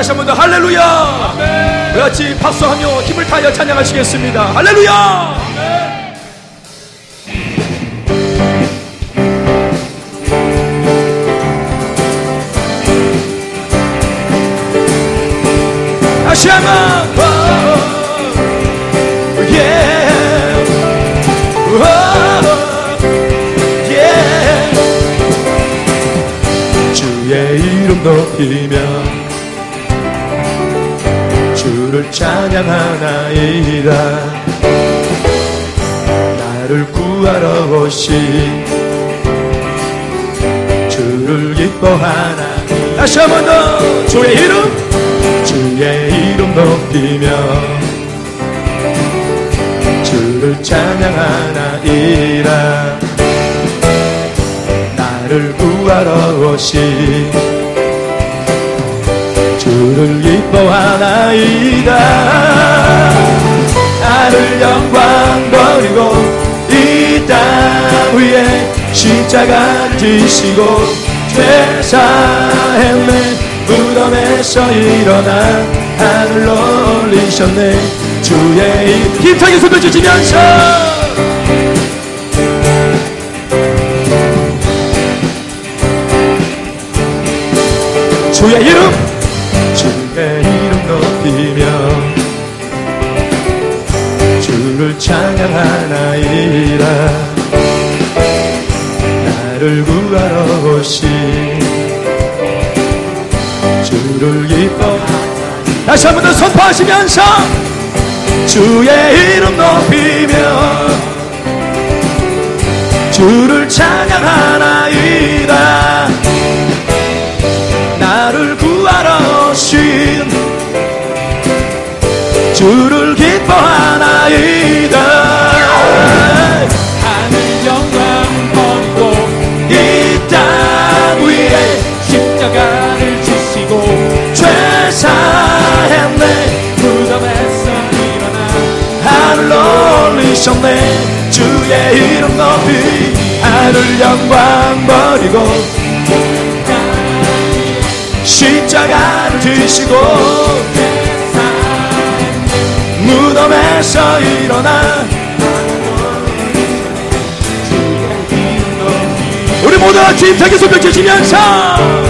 다시 한번 더 할렐루야. 우리 같이 박수하며 힘을 다하여 찬양하시겠습니다. 할렐루야. 다시 한번. 주의 이름 높이며 주를 찬양하나이다. 나를 구하러 오신 주를 기뻐하나. 다시 한 번 더. 주의 이름. 주의 이름 높이며 주를 찬양하나이다. 나를 구하러 오신 주를 기뻐하나이다. 나를 영광 버리고 이 땅 위에 십자가를 지시고 죄사했네 무덤에서 일어나 하늘로 올리셨네. 주의 힘차게 손을 주시면서. 주의 이름 찬양하나이다 나를 구하러 오신 주를 기뻐 다시 한 번 더 선포하시면서 주의 이름 높이며 주를 찬양하나이다. 나를 구하러 오신 주를 하늘 영광 버리고 십자가를 지시고 무덤에서 일어나 우리 모두 같이 손뼉 치시면서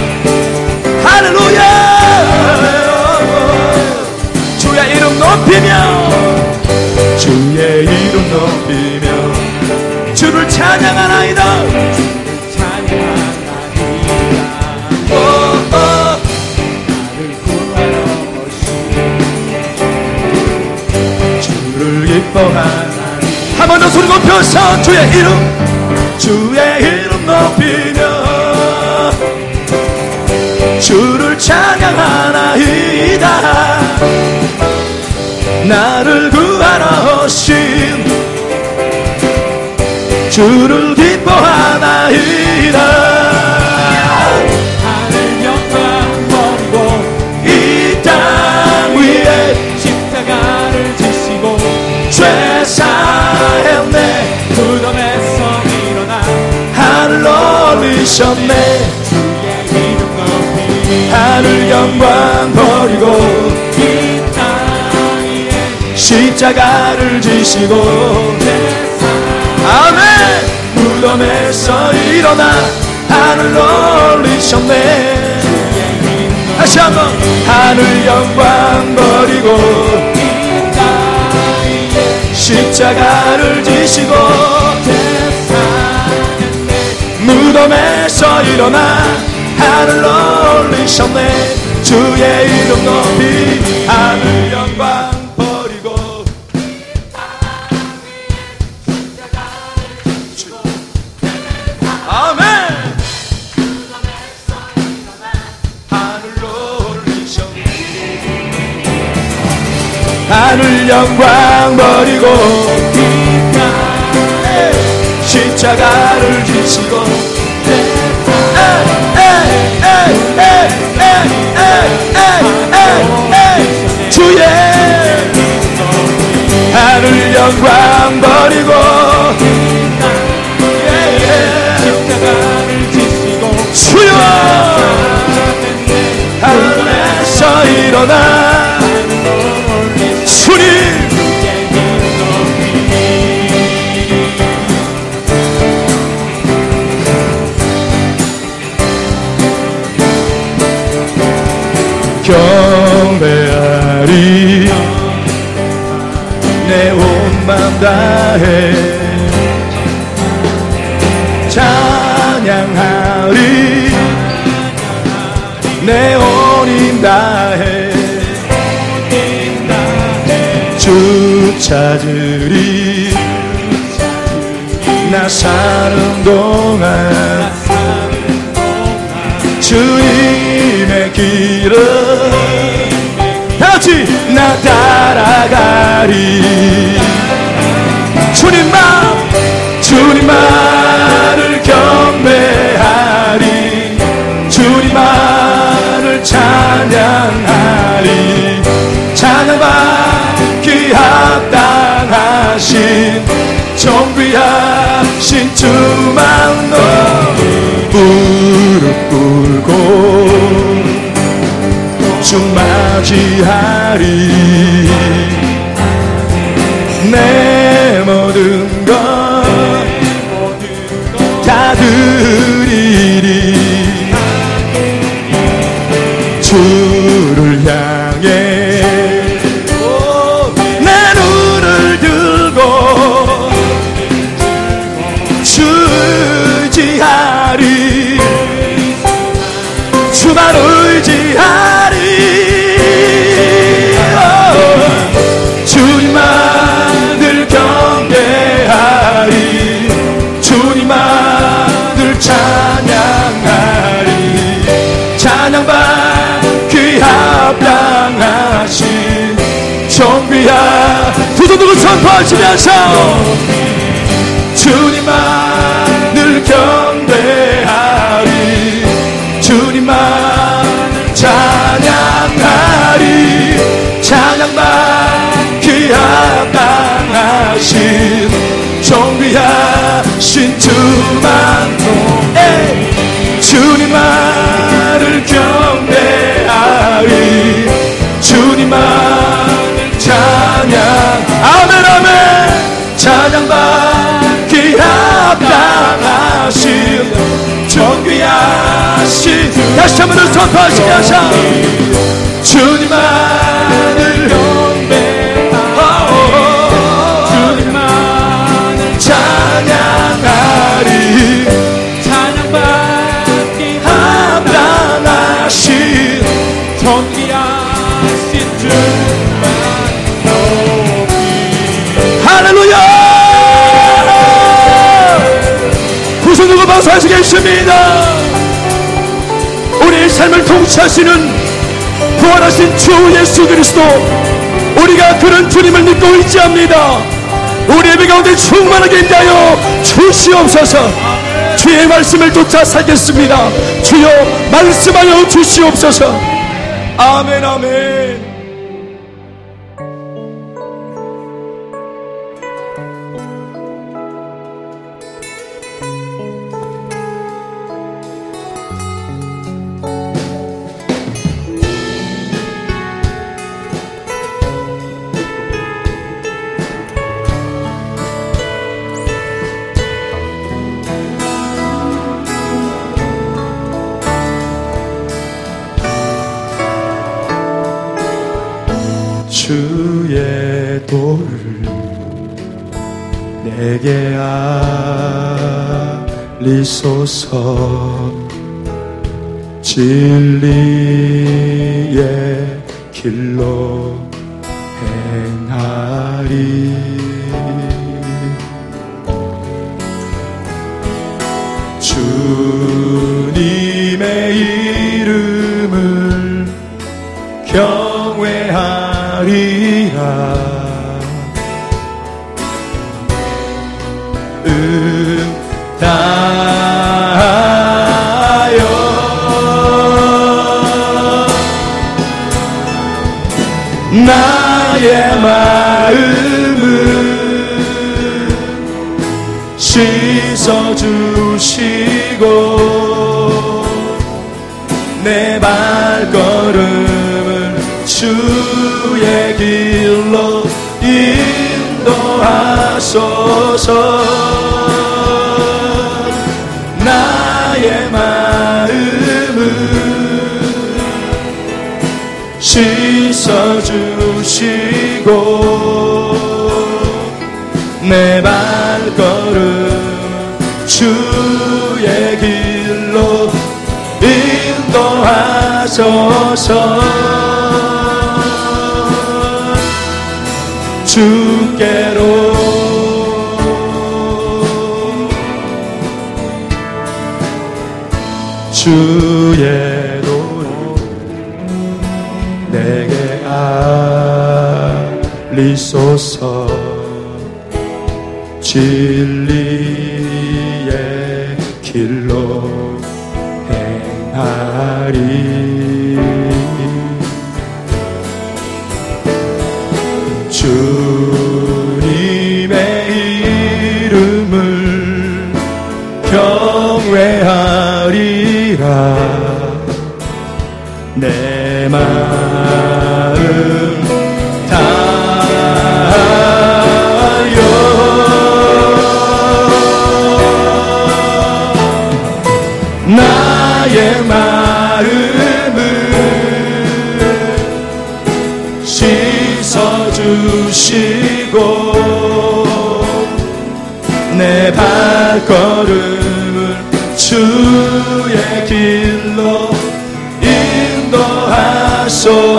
주를 기뻐하나이다. 하늘 영광 버리고 이 땅 위에 십자가를 지시고 죄사했네. 무덤에서 일어나 하늘로 올리셨네? 주의 이름 높이 하늘 영광 버리고 이 땅에 십자가를 지시고 아멘. 무덤에서 일어나 하늘로 올리셨네. 다시 한번. 하늘 영광 버리고 십자가를 지시고 무덤에서 일어나 하늘로 올리셨네. 주의 이름 높이 하늘 영광 하늘 영광 버리고 십자가를 지시고 주의 하늘 영광 버리고 십자가를 지시고 주여 하늘에서 일어나 다해. 찬양하리. 내온힘 다해. 주 찾으리. 나 사는 동안 주님의 길을 다같이 나 따라가리 주님만 주님만을 경배하리. 주님만을 찬양하리. 찬양받기 합당하신 정비하신 주만 너 무릎 꿇고 주 맞이하리 선포하시면서 주님만을 경배하리 주님만 찬양하리 찬양받기 합당하신 정비하신 주만 에 주님만 다시 한번 더 선포하시면서 주님만을 경배하오. 주님만을 찬양하리 찬양받기 합당하신 정기하신 주만 높이 할렐루야 우리의 삶을 통치하시는 부활하신 주 예수 그리스도 우리가 그런 주님을 믿고 의지합니다. 우리 예배 가운데 충만하게 인하여 주시옵소서. 주의 말씀을 쫓아 살겠습니다. 주여 말씀하여 주시옵소서. 아멘 아멘 내게 알리소서 진리의 길로 행하리. 주님의 이름을 경외하리라 나의 마음을 씻어주시고 내 발걸음을 주의 길로 인도하소서. 씻어주시고 내 발걸음 주의 길로 인도하소서. 주께로 주의 알리소서 진리의 길로 행하리. 주님의 이름을 경외하리라. 내마 씻어주시고 내 발걸음을 주의 길로 인도하소서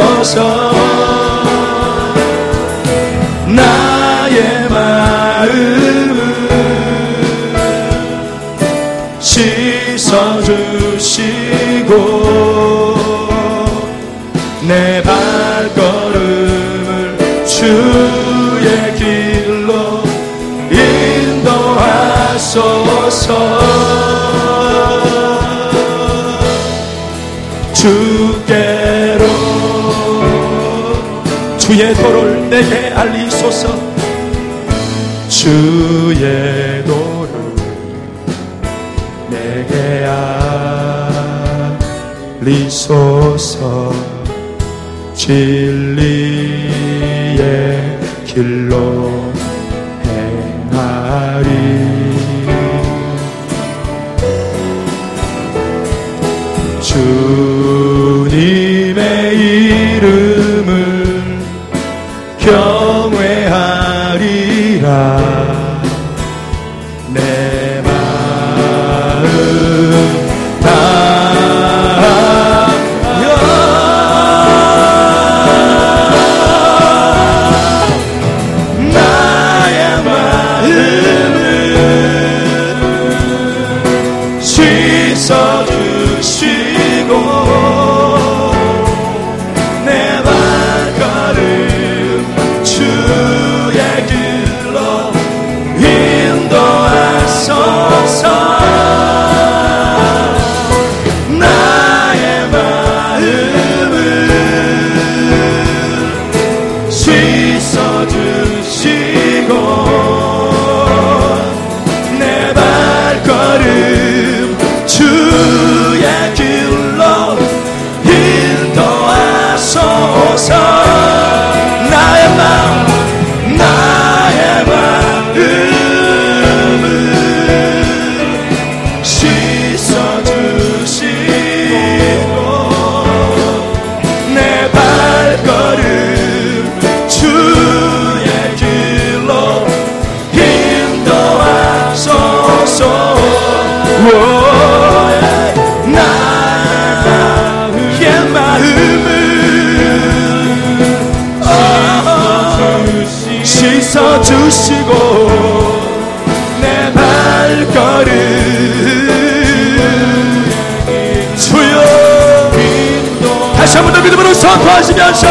주께로 주의 도를 내게 알리소서. 주의 도를 내게 알리소서. 진리의 길로 주시고 내 발걸음. 주여. 다시 한 번 더 믿음으로 선포하시면서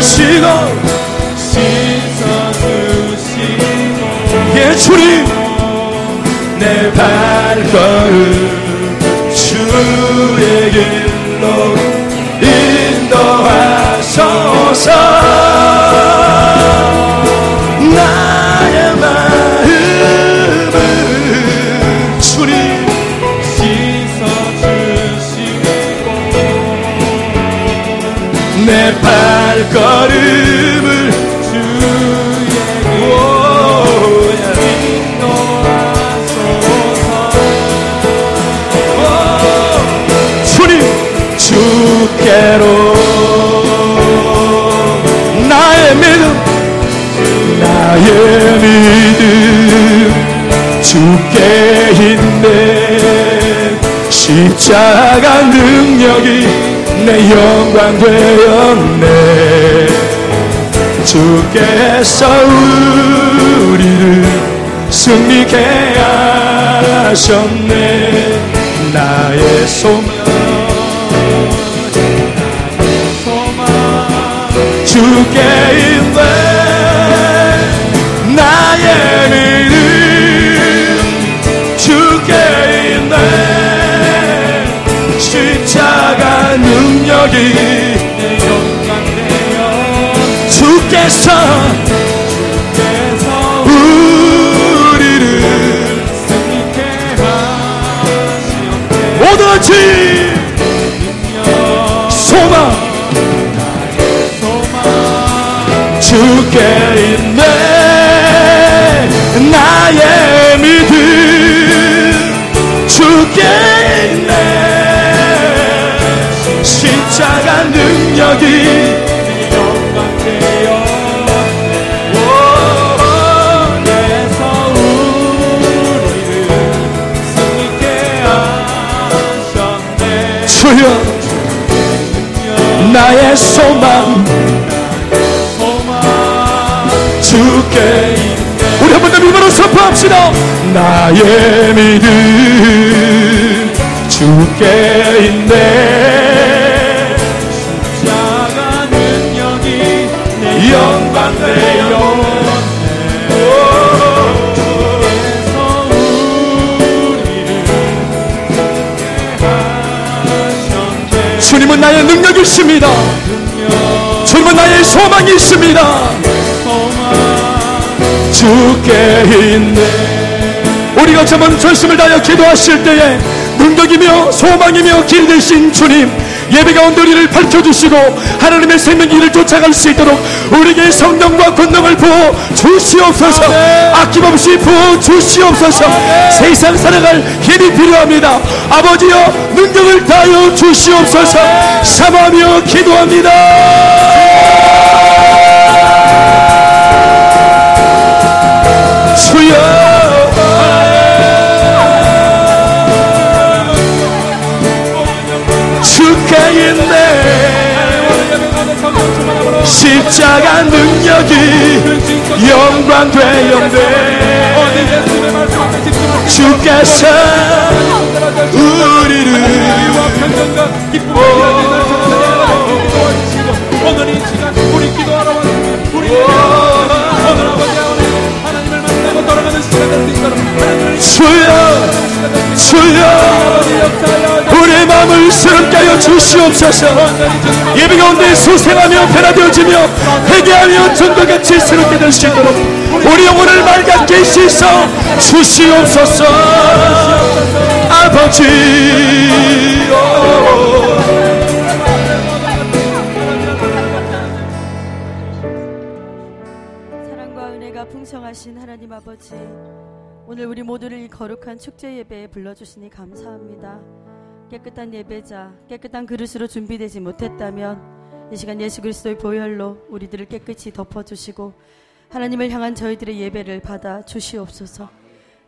씻어주시고 씻어주시고 예 주님 내 발걸음 주의 길로 인도하소서 내 발걸음을 주의 주님 주께로 나의 믿음 나의 믿음 주께 있네 십자가 능력이 내 영광 되었네. 주께서 우리를 승리케 하셨네. 나의 소망 주께 있네 나의 믿음 능력이 내 영광 되어 주께서 우리를 승리케 소망. 주께 영광 되어 주께서 우리를 승리케 하셨네 주여 나의 소망. 주께 우리 한 번 더 믿음으로 선포합시다. 나의 믿음 주께 있네 주님은 나의 능력이십니다. 주님은 나의 소망이 있습니다. 주께 있네. 우리가 저번 전심을 다하여 기도하실 때에 능력이며 소망이며 길이 되신 주님 예배 가운데 우리를 밝혀주시고 하나님의 생명 길을 쫓아갈 수 있도록 우리에게 성령과 권능을 부어 주시옵소서. 아낌없이 부어 주시옵소서. 세상 살아갈 힘이 필요합니다. 아버지여 능력을 다하여 주시옵소서. 사모하며 기도합니다. 주여 주께 있네. 십자가 능력이 영광 되었네. 주께서 우리를 오늘 이 시간 우리 기도하러 왔습니다. 우리 오늘 아버지 하나님을 만나고 돌아가는 시간 될수 있도록 하나님을 주여 주여 마음을 새롭게 하여 주시옵소서. 예배 가운데 소생하며 변화되어지며 회개하며 전도같이 새롭게 될 수 있도록 우리 영혼을 맑게 씻어 주시옵소서. 아버지 사랑과 은혜가 풍성하신 하나님 아버지 오늘 우리 모두를 이 거룩한 축제 예배에 불러주시니 감사합니다 깨끗한 예배자 깨끗한 그릇으로 준비되지 못했다면 이 시간 예수 그리스도의 보혈로 우리들을 깨끗이 덮어주시고 하나님을 향한 저희들의 예배를 받아 주시옵소서.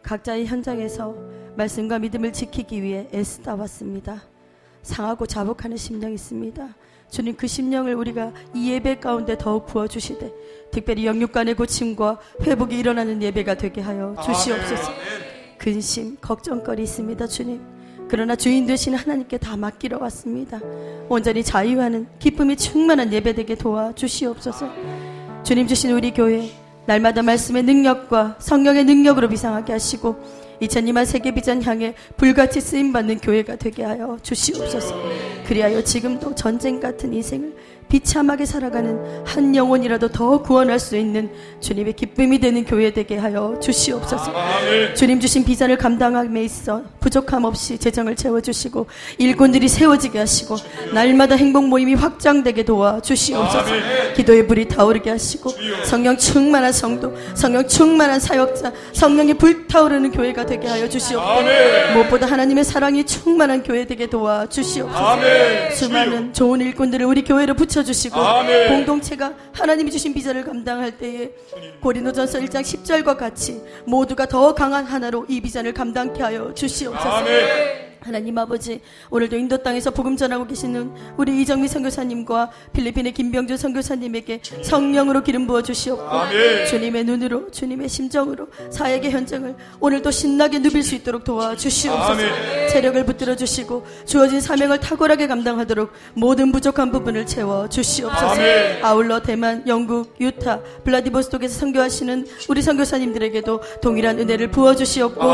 각자의 현장에서 말씀과 믿음을 지키기 위해 애쓰다 왔습니다. 상하고 자복하는 심령이 있습니다. 주님 그 심령을 우리가 이 예배 가운데 더욱 부어주시되 특별히 영육간의 고침과 회복이 일어나는 예배가 되게 하여 주시옵소서. 근심, 걱정거리 있습니다, 주님. 그러나 주인 되시는 하나님께 다 맡기러 왔습니다. 온전히 자유하는 기쁨이 충만한 예배되게 도와 주시옵소서. 주님 주신 우리 교회 날마다 말씀의 능력과 성령의 능력으로 비상하게 하시고 2002만 세계 비전 향해 불같이 쓰임 받는 교회가 되게 하여 주시옵소서. 그리하여 지금도 전쟁 같은 인생을 비참하게 살아가는 한 영혼이라도 더 구원할 수 있는 주님의 기쁨이 되는 교회 되게 하여 주시옵소서. 주님 주신 비전을 감당함에 있어 부족함 없이 재정을 채워주시고 일꾼들이 세워지게 하시고 날마다 행복 모임이 확장되게 도와 주시옵소서. 기도의 불이 타오르게 하시고 성령 충만한 성도, 성령 충만한 사역자, 성령이 불타오르는 교회가 되게 하여 주시옵소서. 무엇보다 하나님의 사랑이 충만한 교회 되게 도와 주시옵소서. 수많은 좋은 일꾼들을 우리 교회로 붙여 주시고 공동체가 하나님이 주신 비전을 감당할 때에 고린도전서 1장 10절과 같이 모두가 더 강한 하나로 이 비전을 감당케 하여 주시옵소서. 하나님 아버지 오늘도 인도 땅에서 복음 전하고 계시는 우리 이정미 선교사님과 필리핀의 김병준 선교사님에게 성령으로 기름 부어 주시옵고 주님의 눈으로 주님의 심정으로 사역의 현장을 오늘도 신나게 누빌 수 있도록 도와 주시옵소서. 체력을 붙들어 주시고 주어진 사명을 탁월하게 감당하도록 모든 부족한 부분을 채워 주시옵소서. 아울러 대만, 영국, 유타, 블라디보스톡에서 선교하시는 우리 선교사님들에게도 동일한 은혜를 부어 주시옵고